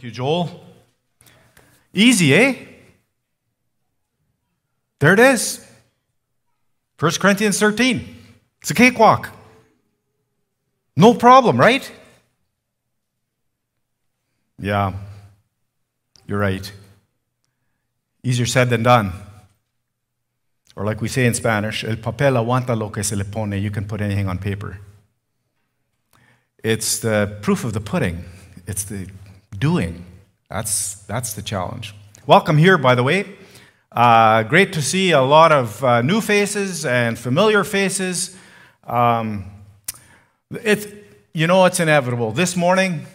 Thank you, Joel. Easy, eh? There it is. 1 Corinthians 13. It's a cakewalk. No problem, right? Yeah, you're right. Easier said than done. Or, like we say in Spanish, el papel aguanta lo que se le pone. You can put anything on paper. It's the proof of the pudding, it's the doing. That's, that's the challenge. Welcome here, by the way. Uh, great to see a lot of uh, new faces and familiar faces. Um, it's, you know, it's inevitable. This morning,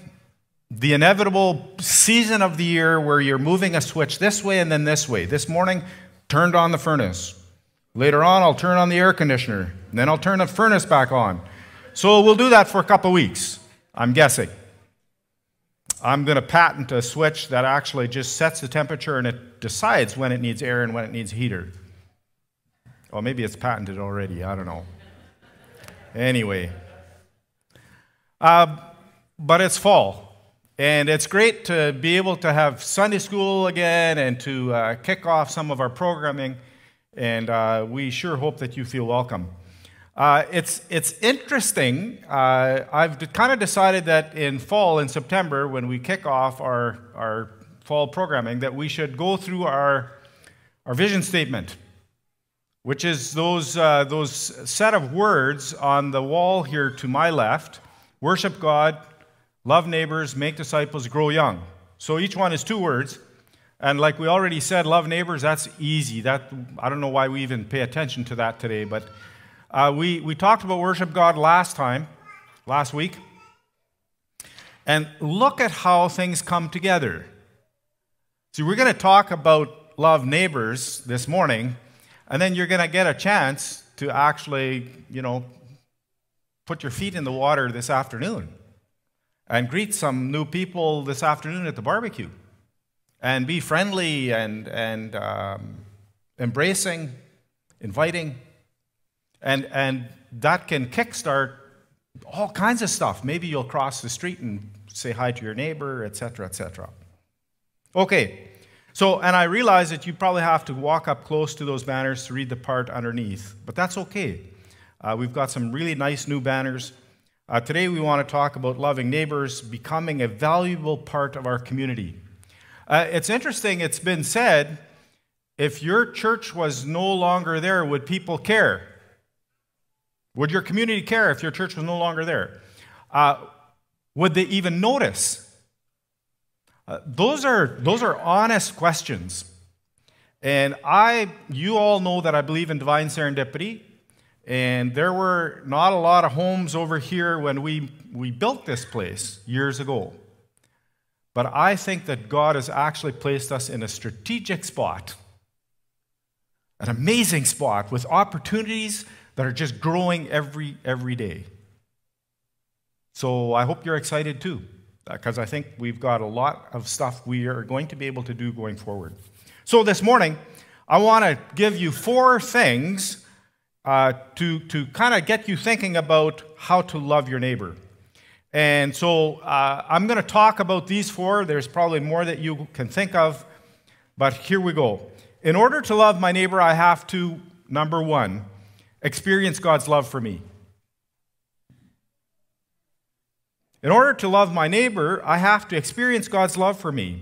the inevitable season of the year where you're moving a switch this way and then this way. This morning, turned on the furnace. Later on, I'll turn on the air conditioner. Then I'll turn the furnace back on. So we'll do that for a couple weeks, I'm guessing. I'm going to patent a switch that actually just sets the temperature and it decides when it needs air and when it needs heater. Well, maybe it's patented already. I don't know. Anyway. Uh, but it's fall. And it's great to be able to have Sunday school again and to uh, kick off some of our programming. And uh, we sure hope that you feel welcome. Uh, it's, it's interesting. Uh, I've kind of decided that in fall, in September, when we kick off our, our fall programming, that we should go through our, our vision statement, which is those, uh, those set of words on the wall here to my left worship God love neighbors, make disciples, grow young. So each one is two words. And like we already said, love neighbors, that's easy. That, I don't know why we even pay attention to that today, but uh, we, we talked about worship God last time, last week. And look at how things come together. See, we're going to talk about love neighbors this morning, and then you're going to get a chance to actually, you know, put your feet in the water this afternoon and greet some new people this afternoon at the barbecue and be friendly and, and um, embracing, inviting. And, and that can kickstart all kinds of stuff. Maybe you'll cross the street and say hi to your neighbor, etc., etc. Okay, so, and I realize that you probably have to walk up close to those banners to read the part underneath, but that's okay. Uh, we've got some really nice new banners. Uh, today, we want to talk about loving neighbors becoming a valuable part of our community. Uh, it's interesting, it's been said if your church was no longer there, would people care? Would your community care if your church was no longer there? Uh, would they even notice? Uh, those, are, those are honest questions. And I, you all know that I believe in divine serendipity. And there were not a lot of homes over here when we, we built this place years ago. But I think that God has actually placed us in a strategic spot, an amazing spot with opportunities that are just growing every, every day. So I hope you're excited too, because I think we've got a lot of stuff we are going to be able to do going forward. So this morning, I want to give you four things uh, to, to kind of get you thinking about how to love your neighbor. And so uh, I'm going to talk about these four. There's probably more that you can think of, but here we go. In order to love my neighbor, I have to, number one, experience God's love for me. In order to love my neighbor, I have to experience God's love for me.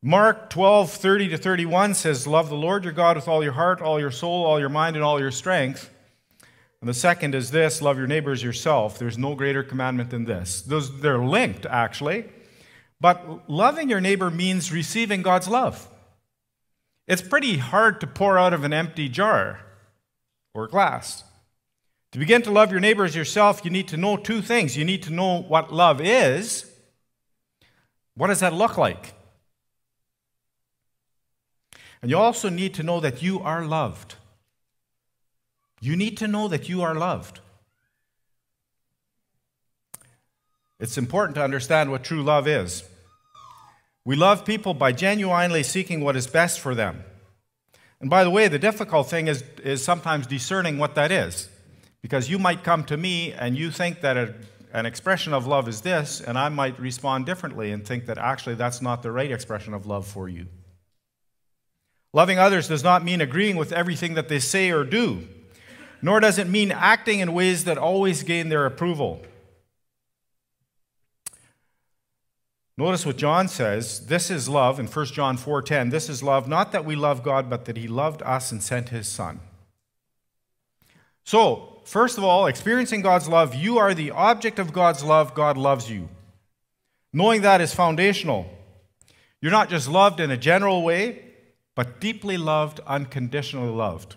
Mark 12, 30 to 31 says, Love the Lord your God with all your heart, all your soul, all your mind, and all your strength. And the second is this love your neighbors yourself. There's no greater commandment than this. Those, they're linked, actually. But loving your neighbor means receiving God's love. It's pretty hard to pour out of an empty jar or glass. To begin to love your neighbors yourself, you need to know two things. You need to know what love is. What does that look like? And you also need to know that you are loved. You need to know that you are loved. It's important to understand what true love is. We love people by genuinely seeking what is best for them. And by the way, the difficult thing is, is sometimes discerning what that is. Because you might come to me and you think that a, an expression of love is this, and I might respond differently and think that actually that's not the right expression of love for you. Loving others does not mean agreeing with everything that they say or do, nor does it mean acting in ways that always gain their approval. Notice what John says, this is love in 1 John 4:10. This is love not that we love God but that he loved us and sent his son. So, first of all, experiencing God's love, you are the object of God's love, God loves you. Knowing that is foundational. You're not just loved in a general way, but deeply loved, unconditionally loved.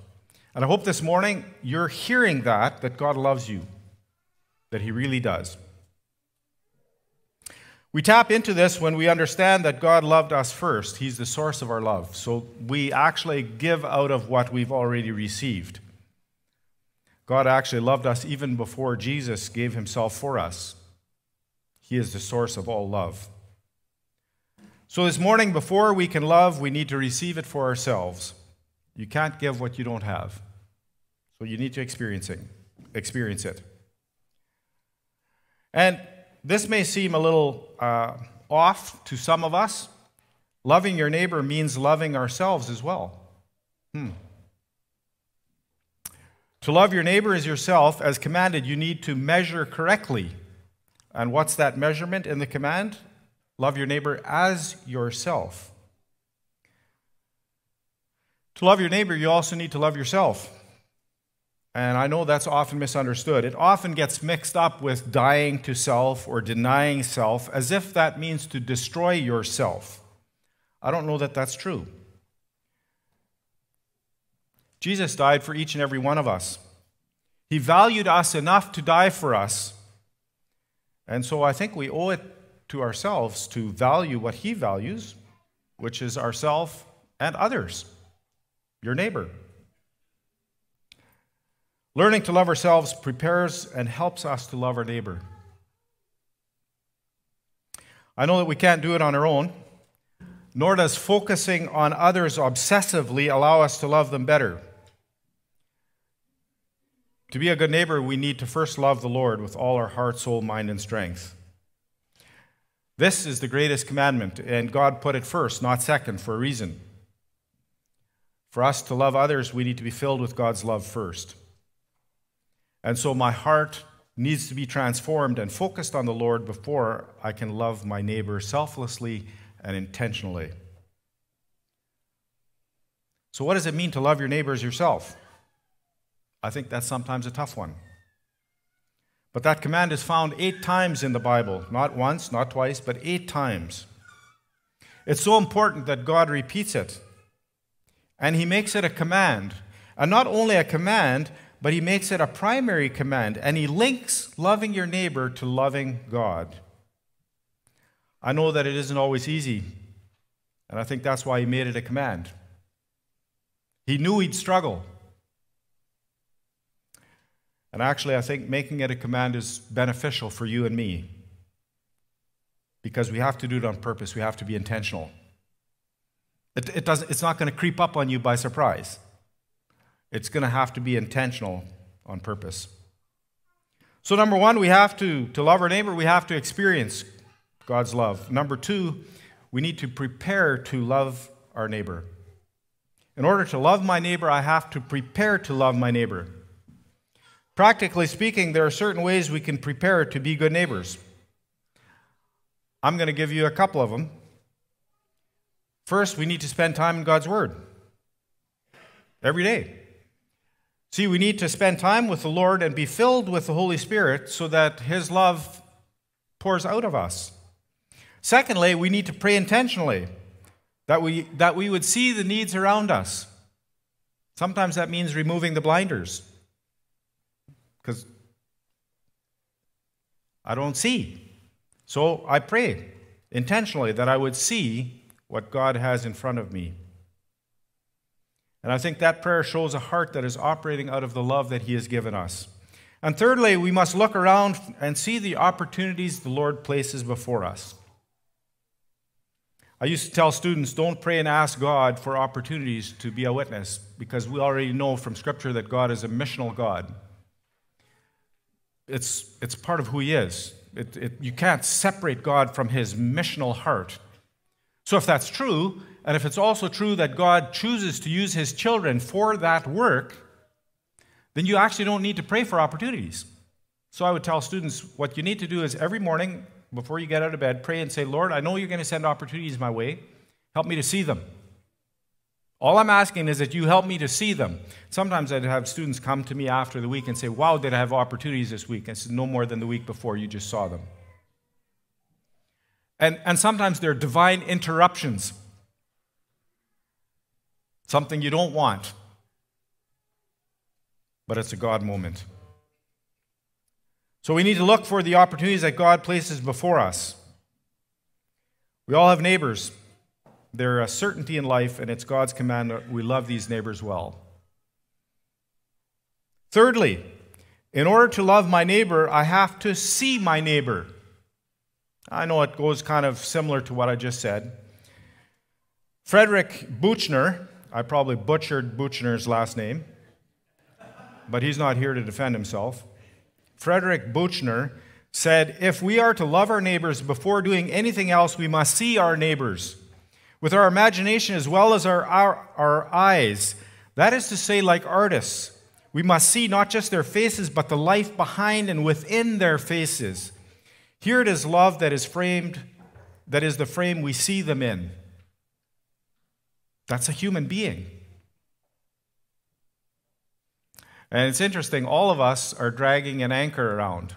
And I hope this morning you're hearing that, that God loves you, that He really does. We tap into this when we understand that God loved us first. He's the source of our love. So we actually give out of what we've already received. God actually loved us even before Jesus gave himself for us. He is the source of all love. So this morning, before we can love, we need to receive it for ourselves. You can't give what you don't have. So you need to experience it. Experience it. And this may seem a little uh, off to some of us. Loving your neighbor means loving ourselves as well. Hmm. To love your neighbor as yourself, as commanded, you need to measure correctly. And what's that measurement in the command? Love your neighbor as yourself. To love your neighbor, you also need to love yourself. And I know that's often misunderstood. It often gets mixed up with dying to self or denying self, as if that means to destroy yourself. I don't know that that's true. Jesus died for each and every one of us. He valued us enough to die for us. And so I think we owe it to ourselves to value what He values, which is ourself and others, your neighbor. Learning to love ourselves prepares and helps us to love our neighbor. I know that we can't do it on our own, nor does focusing on others obsessively allow us to love them better. To be a good neighbor, we need to first love the Lord with all our heart, soul, mind, and strength. This is the greatest commandment, and God put it first, not second, for a reason. For us to love others, we need to be filled with God's love first. And so my heart needs to be transformed and focused on the Lord before I can love my neighbor selflessly and intentionally. So, what does it mean to love your neighbors yourself? I think that's sometimes a tough one. But that command is found eight times in the Bible, not once, not twice, but eight times. It's so important that God repeats it. And He makes it a command. And not only a command, but he makes it a primary command, and he links loving your neighbor to loving God. I know that it isn't always easy, and I think that's why he made it a command. He knew he'd struggle. And actually, I think making it a command is beneficial for you and me because we have to do it on purpose, we have to be intentional. It, it doesn't, it's not going to creep up on you by surprise. It's going to have to be intentional on purpose. So, number one, we have to, to love our neighbor, we have to experience God's love. Number two, we need to prepare to love our neighbor. In order to love my neighbor, I have to prepare to love my neighbor. Practically speaking, there are certain ways we can prepare to be good neighbors. I'm going to give you a couple of them. First, we need to spend time in God's Word every day. See, we need to spend time with the Lord and be filled with the Holy Spirit so that His love pours out of us. Secondly, we need to pray intentionally that we, that we would see the needs around us. Sometimes that means removing the blinders because I don't see. So I pray intentionally that I would see what God has in front of me. And I think that prayer shows a heart that is operating out of the love that He has given us. And thirdly, we must look around and see the opportunities the Lord places before us. I used to tell students don't pray and ask God for opportunities to be a witness because we already know from Scripture that God is a missional God. it's, it's part of who He is. It, it, you can't separate God from His missional heart. So, if that's true, and if it's also true that God chooses to use His children for that work, then you actually don't need to pray for opportunities. So, I would tell students what you need to do is every morning before you get out of bed, pray and say, Lord, I know you're going to send opportunities my way. Help me to see them. All I'm asking is that you help me to see them. Sometimes I'd have students come to me after the week and say, Wow, did I have opportunities this week? I said, No more than the week before, you just saw them. And, and sometimes they're divine interruptions, something you don't want, but it's a God moment. So we need to look for the opportunities that God places before us. We all have neighbors. They're a certainty in life, and it's God's command that we love these neighbors well. Thirdly, in order to love my neighbor, I have to see my neighbor. I know it goes kind of similar to what I just said. Frederick Buechner, I probably butchered Buechner's last name, but he's not here to defend himself. Frederick Buechner said, If we are to love our neighbors before doing anything else, we must see our neighbors with our imagination as well as our, our, our eyes. That is to say, like artists, we must see not just their faces, but the life behind and within their faces. Here it is love that is framed, that is the frame we see them in. That's a human being. And it's interesting, all of us are dragging an anchor around.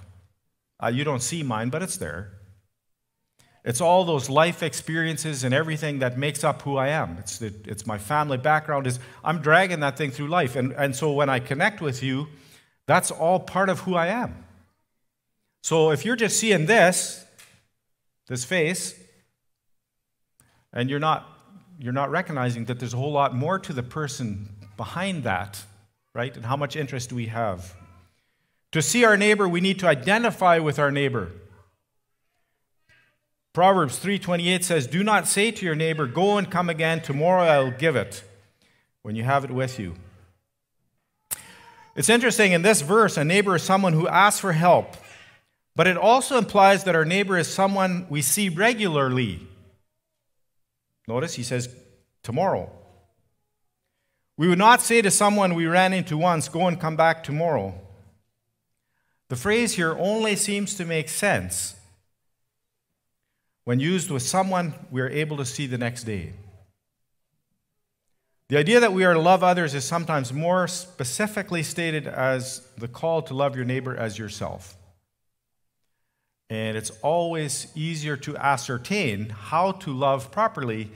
Uh, you don't see mine, but it's there. It's all those life experiences and everything that makes up who I am. It's, it's my family background. Is I'm dragging that thing through life. And, and so when I connect with you, that's all part of who I am. So if you're just seeing this, this face, and you're not, you're not recognizing that there's a whole lot more to the person behind that, right? And how much interest do we have? To see our neighbor, we need to identify with our neighbor. Proverbs 3:28 says, "Do not say to your neighbor, go and come again, tomorrow I'll give it, when you have it with you." It's interesting in this verse, a neighbor is someone who asks for help, but it also implies that our neighbor is someone we see regularly. Notice he says, tomorrow. We would not say to someone we ran into once, go and come back tomorrow. The phrase here only seems to make sense when used with someone we are able to see the next day. The idea that we are to love others is sometimes more specifically stated as the call to love your neighbor as yourself. And it's always easier to ascertain how to love properly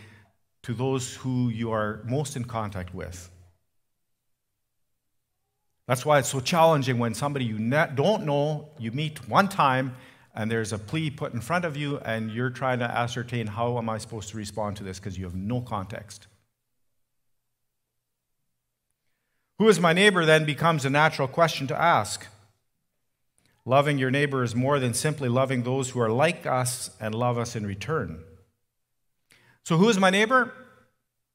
to those who you are most in contact with. That's why it's so challenging when somebody you don't know, you meet one time, and there's a plea put in front of you, and you're trying to ascertain how am I supposed to respond to this because you have no context. Who is my neighbor then becomes a natural question to ask. Loving your neighbor is more than simply loving those who are like us and love us in return. So, who is my neighbor?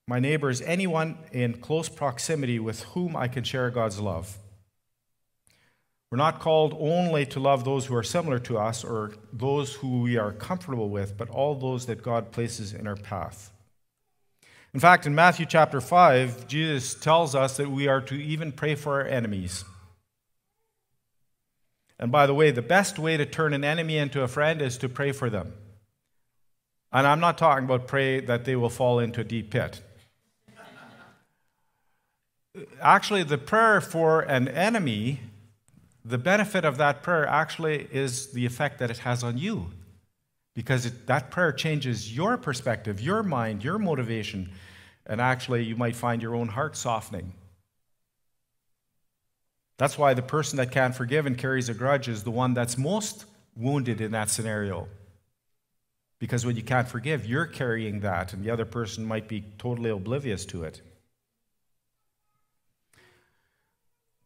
My neighbor is anyone in close proximity with whom I can share God's love. We're not called only to love those who are similar to us or those who we are comfortable with, but all those that God places in our path. In fact, in Matthew chapter 5, Jesus tells us that we are to even pray for our enemies. And by the way, the best way to turn an enemy into a friend is to pray for them. And I'm not talking about pray that they will fall into a deep pit. Actually, the prayer for an enemy the benefit of that prayer actually is the effect that it has on you. Because it, that prayer changes your perspective, your mind, your motivation, and actually you might find your own heart softening. That's why the person that can't forgive and carries a grudge is the one that's most wounded in that scenario. Because when you can't forgive, you're carrying that, and the other person might be totally oblivious to it.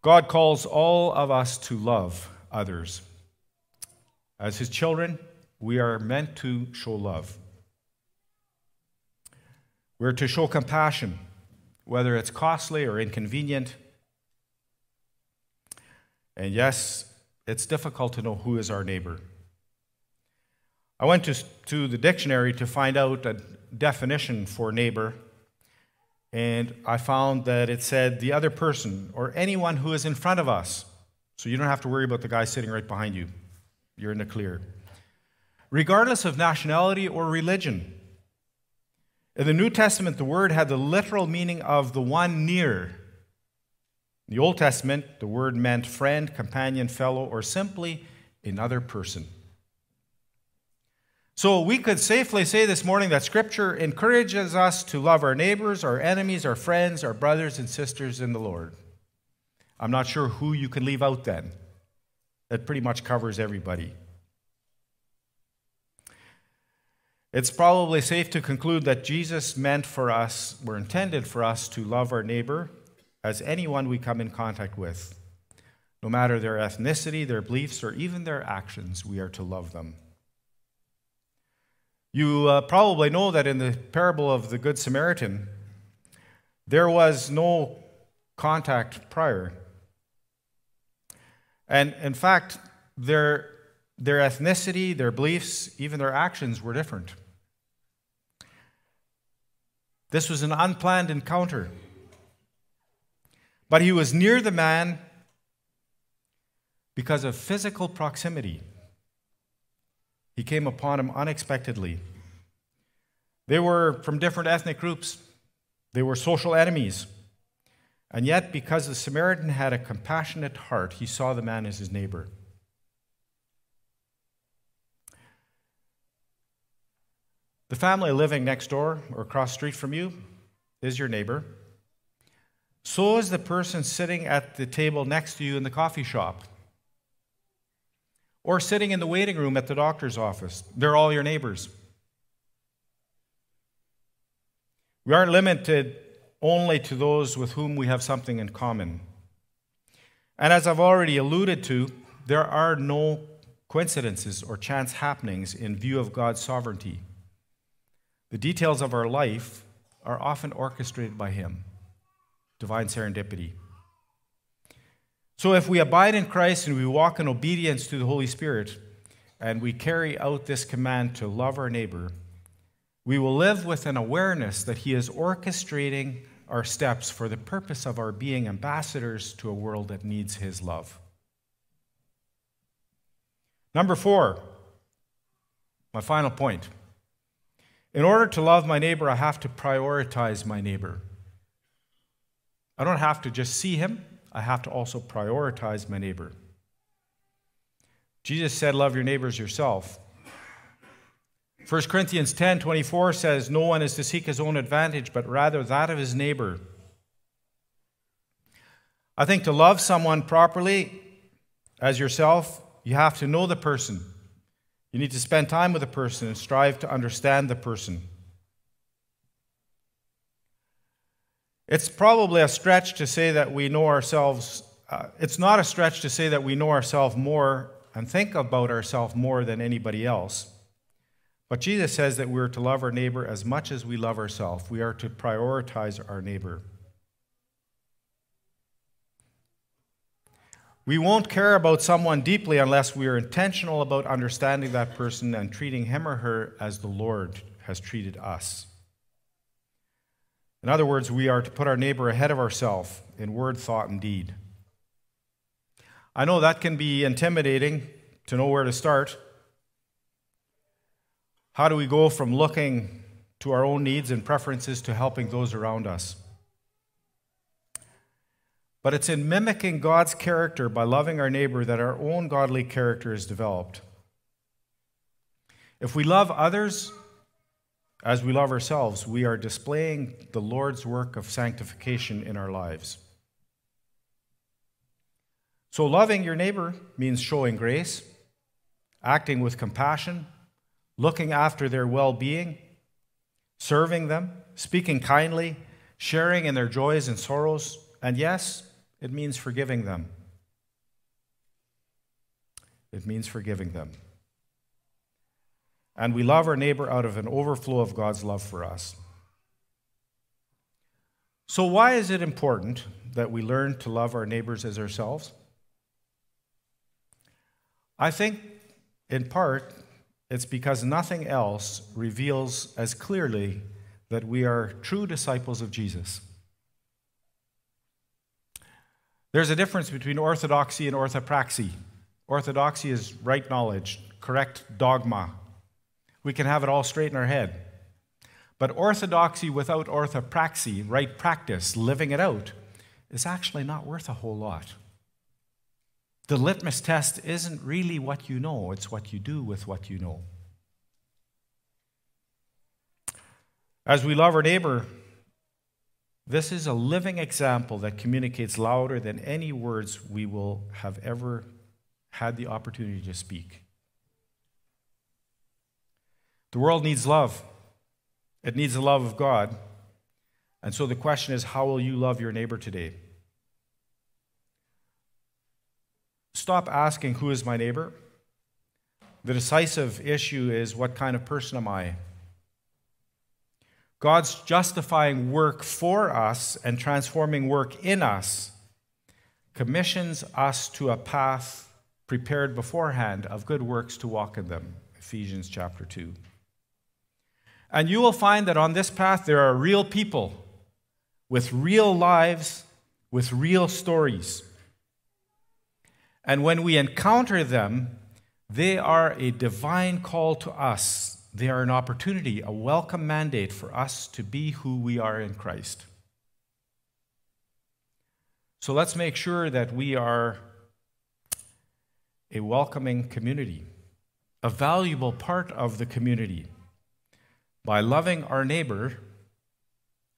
God calls all of us to love others. As his children, we are meant to show love. We're to show compassion, whether it's costly or inconvenient. And yes, it's difficult to know who is our neighbor. I went to, to the dictionary to find out a definition for neighbor, and I found that it said the other person or anyone who is in front of us. So you don't have to worry about the guy sitting right behind you. You're in the clear. Regardless of nationality or religion. In the New Testament, the word had the literal meaning of the one near. In the Old Testament, the word meant friend, companion, fellow, or simply another person. So we could safely say this morning that Scripture encourages us to love our neighbors, our enemies, our friends, our brothers and sisters in the Lord. I'm not sure who you can leave out then. That pretty much covers everybody. It's probably safe to conclude that Jesus meant for us, were intended for us to love our neighbor as anyone we come in contact with. No matter their ethnicity, their beliefs, or even their actions, we are to love them. You uh, probably know that in the parable of the Good Samaritan, there was no contact prior. And in fact, their, their ethnicity, their beliefs, even their actions were different. This was an unplanned encounter. But he was near the man because of physical proximity. He came upon him unexpectedly. They were from different ethnic groups, they were social enemies. And yet, because the Samaritan had a compassionate heart, he saw the man as his neighbor. The family living next door or across the street from you is your neighbor. So is the person sitting at the table next to you in the coffee shop or sitting in the waiting room at the doctor's office. They're all your neighbors. We aren't limited only to those with whom we have something in common. And as I've already alluded to, there are no coincidences or chance happenings in view of God's sovereignty. The details of our life are often orchestrated by Him divine serendipity. So, if we abide in Christ and we walk in obedience to the Holy Spirit, and we carry out this command to love our neighbor, we will live with an awareness that He is orchestrating our steps for the purpose of our being ambassadors to a world that needs His love. Number four, my final point. In order to love my neighbor, I have to prioritize my neighbor. I don't have to just see him, I have to also prioritize my neighbor. Jesus said, Love your neighbors yourself. 1 Corinthians 10 24 says, No one is to seek his own advantage, but rather that of his neighbor. I think to love someone properly as yourself, you have to know the person. You need to spend time with the person and strive to understand the person. It's probably a stretch to say that we know ourselves. Uh, it's not a stretch to say that we know ourselves more and think about ourselves more than anybody else. But Jesus says that we're to love our neighbor as much as we love ourselves. We are to prioritize our neighbor. We won't care about someone deeply unless we are intentional about understanding that person and treating him or her as the Lord has treated us. In other words, we are to put our neighbor ahead of ourselves in word, thought, and deed. I know that can be intimidating to know where to start. How do we go from looking to our own needs and preferences to helping those around us? But it's in mimicking God's character by loving our neighbor that our own godly character is developed. If we love others as we love ourselves, we are displaying the Lord's work of sanctification in our lives. So, loving your neighbor means showing grace, acting with compassion, looking after their well being, serving them, speaking kindly, sharing in their joys and sorrows, and yes, it means forgiving them. It means forgiving them. And we love our neighbor out of an overflow of God's love for us. So, why is it important that we learn to love our neighbors as ourselves? I think, in part, it's because nothing else reveals as clearly that we are true disciples of Jesus. There's a difference between orthodoxy and orthopraxy. Orthodoxy is right knowledge, correct dogma. We can have it all straight in our head. But orthodoxy without orthopraxy, right practice, living it out, is actually not worth a whole lot. The litmus test isn't really what you know, it's what you do with what you know. As we love our neighbor, this is a living example that communicates louder than any words we will have ever had the opportunity to speak. The world needs love, it needs the love of God. And so the question is how will you love your neighbor today? Stop asking, Who is my neighbor? The decisive issue is, What kind of person am I? God's justifying work for us and transforming work in us commissions us to a path prepared beforehand of good works to walk in them. Ephesians chapter 2. And you will find that on this path there are real people with real lives, with real stories. And when we encounter them, they are a divine call to us they are an opportunity, a welcome mandate for us to be who we are in Christ. So let's make sure that we are a welcoming community, a valuable part of the community, by loving our neighbor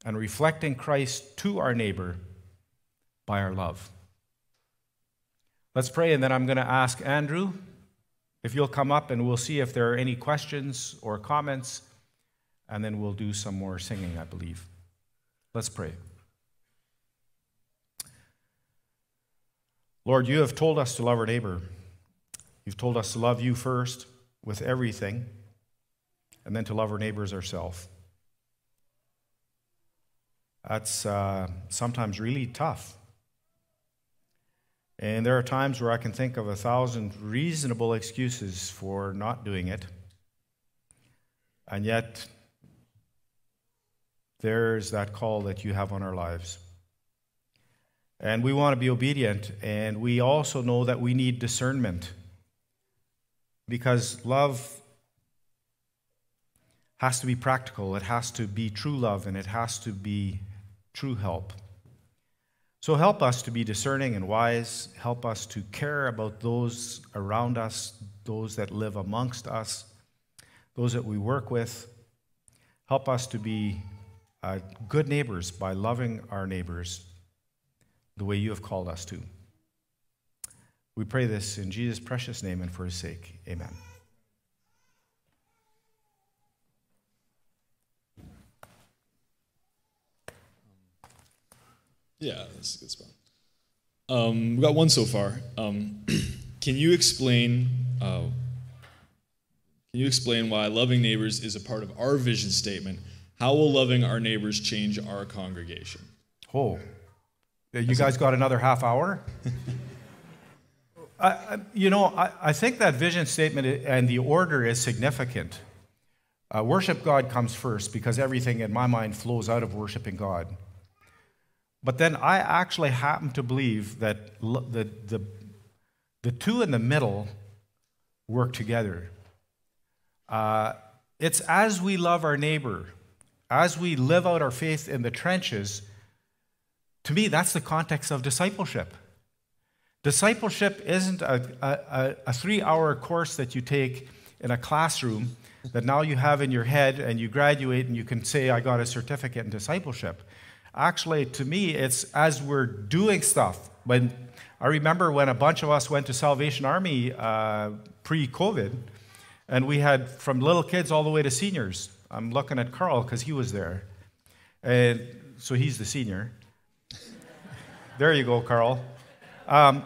and reflecting Christ to our neighbor by our love. Let's pray, and then I'm going to ask Andrew if you'll come up and we'll see if there are any questions or comments, and then we'll do some more singing, I believe. Let's pray. Lord, you have told us to love our neighbor. You've told us to love you first with everything, and then to love our neighbors ourselves. That's uh, sometimes really tough. And there are times where I can think of a thousand reasonable excuses for not doing it. And yet, there's that call that you have on our lives. And we want to be obedient, and we also know that we need discernment. Because love has to be practical, it has to be true love, and it has to be true help. So help us to be discerning and wise. Help us to care about those around us, those that live amongst us, those that we work with. Help us to be uh, good neighbors by loving our neighbors the way you have called us to. We pray this in Jesus' precious name and for his sake. Amen. Yeah, that's a good spot. Um, we got one so far. Um, can you explain? Uh, can you explain why loving neighbors is a part of our vision statement? How will loving our neighbors change our congregation? Oh, you guys got another half hour? I, you know, I, I, think that vision statement and the order is significant. Uh, worship God comes first because everything in my mind flows out of worshiping God. But then I actually happen to believe that the, the, the two in the middle work together. Uh, it's as we love our neighbor, as we live out our faith in the trenches, to me, that's the context of discipleship. Discipleship isn't a, a, a three hour course that you take in a classroom that now you have in your head and you graduate and you can say, I got a certificate in discipleship. Actually, to me, it's as we're doing stuff. When I remember when a bunch of us went to Salvation Army uh, pre-COVID, and we had from little kids all the way to seniors. I'm looking at Carl because he was there, and so he's the senior. there you go, Carl. Um,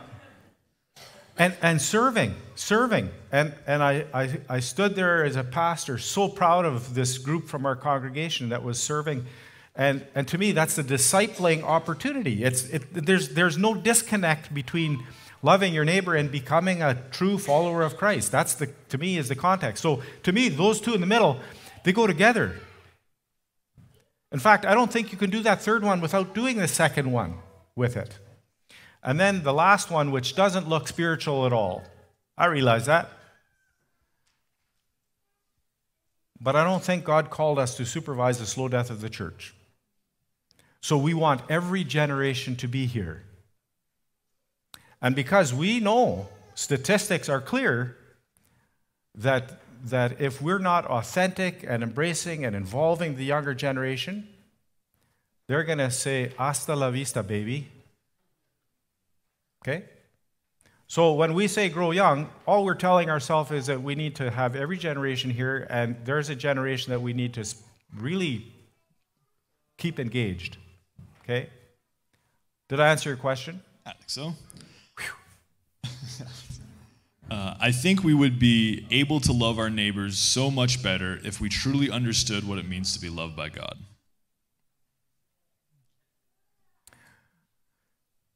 and, and serving, serving. And, and I, I, I stood there as a pastor, so proud of this group from our congregation that was serving and, and to me, that's the discipling opportunity. It's, it, there's, there's no disconnect between loving your neighbor and becoming a true follower of Christ. That's the to me is the context. So to me, those two in the middle, they go together. In fact, I don't think you can do that third one without doing the second one with it. And then the last one, which doesn't look spiritual at all. I realize that. But I don't think God called us to supervise the slow death of the church. So we want every generation to be here. And because we know statistics are clear that, that if we're not authentic and embracing and involving the younger generation, they're going to say, hasta la vista, baby. Okay? So when we say grow young, all we're telling ourselves is that we need to have every generation here, and there's a generation that we need to really keep engaged. Okay? Did I answer your question? I think so. uh, I think we would be able to love our neighbors so much better if we truly understood what it means to be loved by God.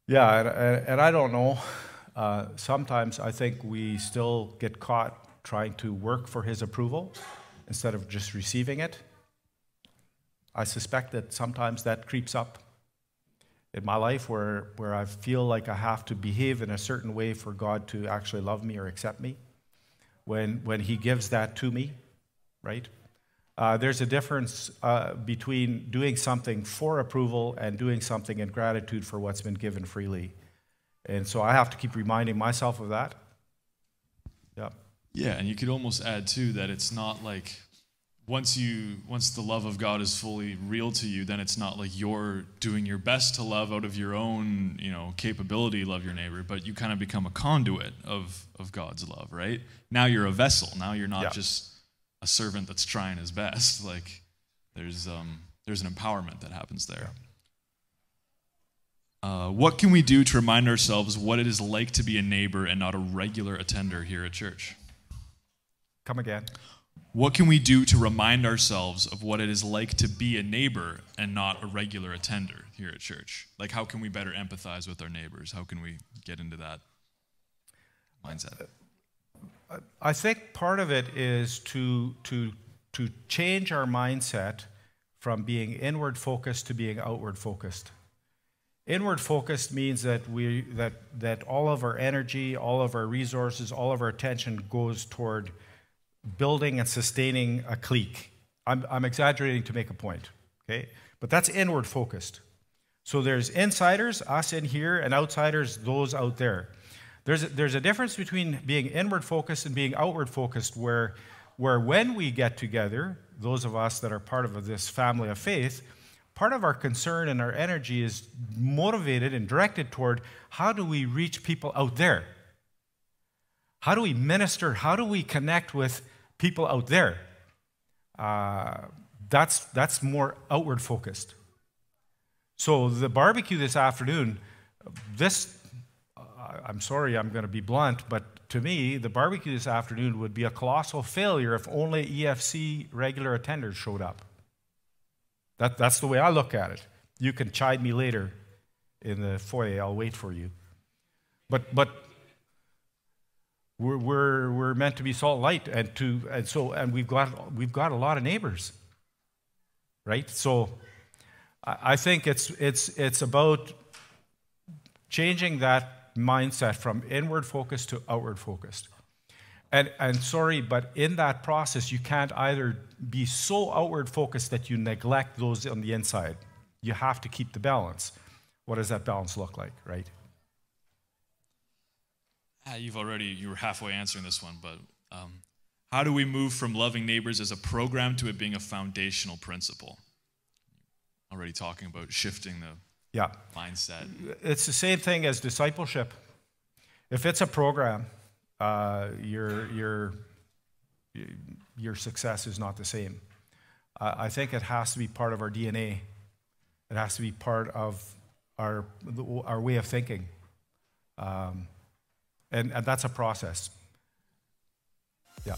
Yeah, and, and I don't know. Uh, sometimes I think we still get caught trying to work for his approval instead of just receiving it. I suspect that sometimes that creeps up in my life where, where I feel like I have to behave in a certain way for God to actually love me or accept me when, when He gives that to me, right? Uh, there's a difference uh, between doing something for approval and doing something in gratitude for what's been given freely. And so I have to keep reminding myself of that. Yeah. Yeah, and you could almost add too that it's not like once you once the love of God is fully real to you, then it's not like you're doing your best to love out of your own, you know, capability love your neighbor, but you kind of become a conduit of of God's love, right? Now you're a vessel. Now you're not yeah. just a servant that's trying his best. Like there's um there's an empowerment that happens there. Uh, what can we do to remind ourselves what it is like to be a neighbor and not a regular attender here at church? Come again. What can we do to remind ourselves of what it is like to be a neighbor and not a regular attender here at church? Like, how can we better empathize with our neighbors? How can we get into that mindset? I think part of it is to, to, to change our mindset from being inward focused to being outward focused. Inward focused means that, we, that, that all of our energy, all of our resources, all of our attention goes toward building and sustaining a clique. I'm, I'm exaggerating to make a point, okay? But that's inward focused. So there's insiders, us in here, and outsiders, those out there. There's a, there's a difference between being inward focused and being outward focused, where, where when we get together, those of us that are part of this family of faith, part of our concern and our energy is motivated and directed toward how do we reach people out there? How do we minister? How do we connect with people out there? Uh, that's, that's more outward focused. So the barbecue this afternoon, this, uh, I'm sorry, I'm going to be blunt, but to me, the barbecue this afternoon would be a colossal failure if only EFC regular attenders showed up. That, that's the way I look at it. You can chide me later in the foyer. I'll wait for you. But, but we're, we're, we're meant to be salt light, and, to, and, so, and we've, got, we've got a lot of neighbors, right? So I, think it's, it's, it's about changing that mindset from inward focused to outward focused. And, and sorry, but in that process, you can't either be so outward focused that you neglect those on the inside. You have to keep the balance. What does that balance look like, right? Ah, you've already, you were halfway answering this one, but um, how do we move from loving neighbors as a program to it being a foundational principle? Already talking about shifting the yeah. mindset. It's the same thing as discipleship. If it's a program, uh, your, your, your success is not the same. Uh, I think it has to be part of our DNA. It has to be part of our, our way of thinking. Um, and, and that's a process. Yeah.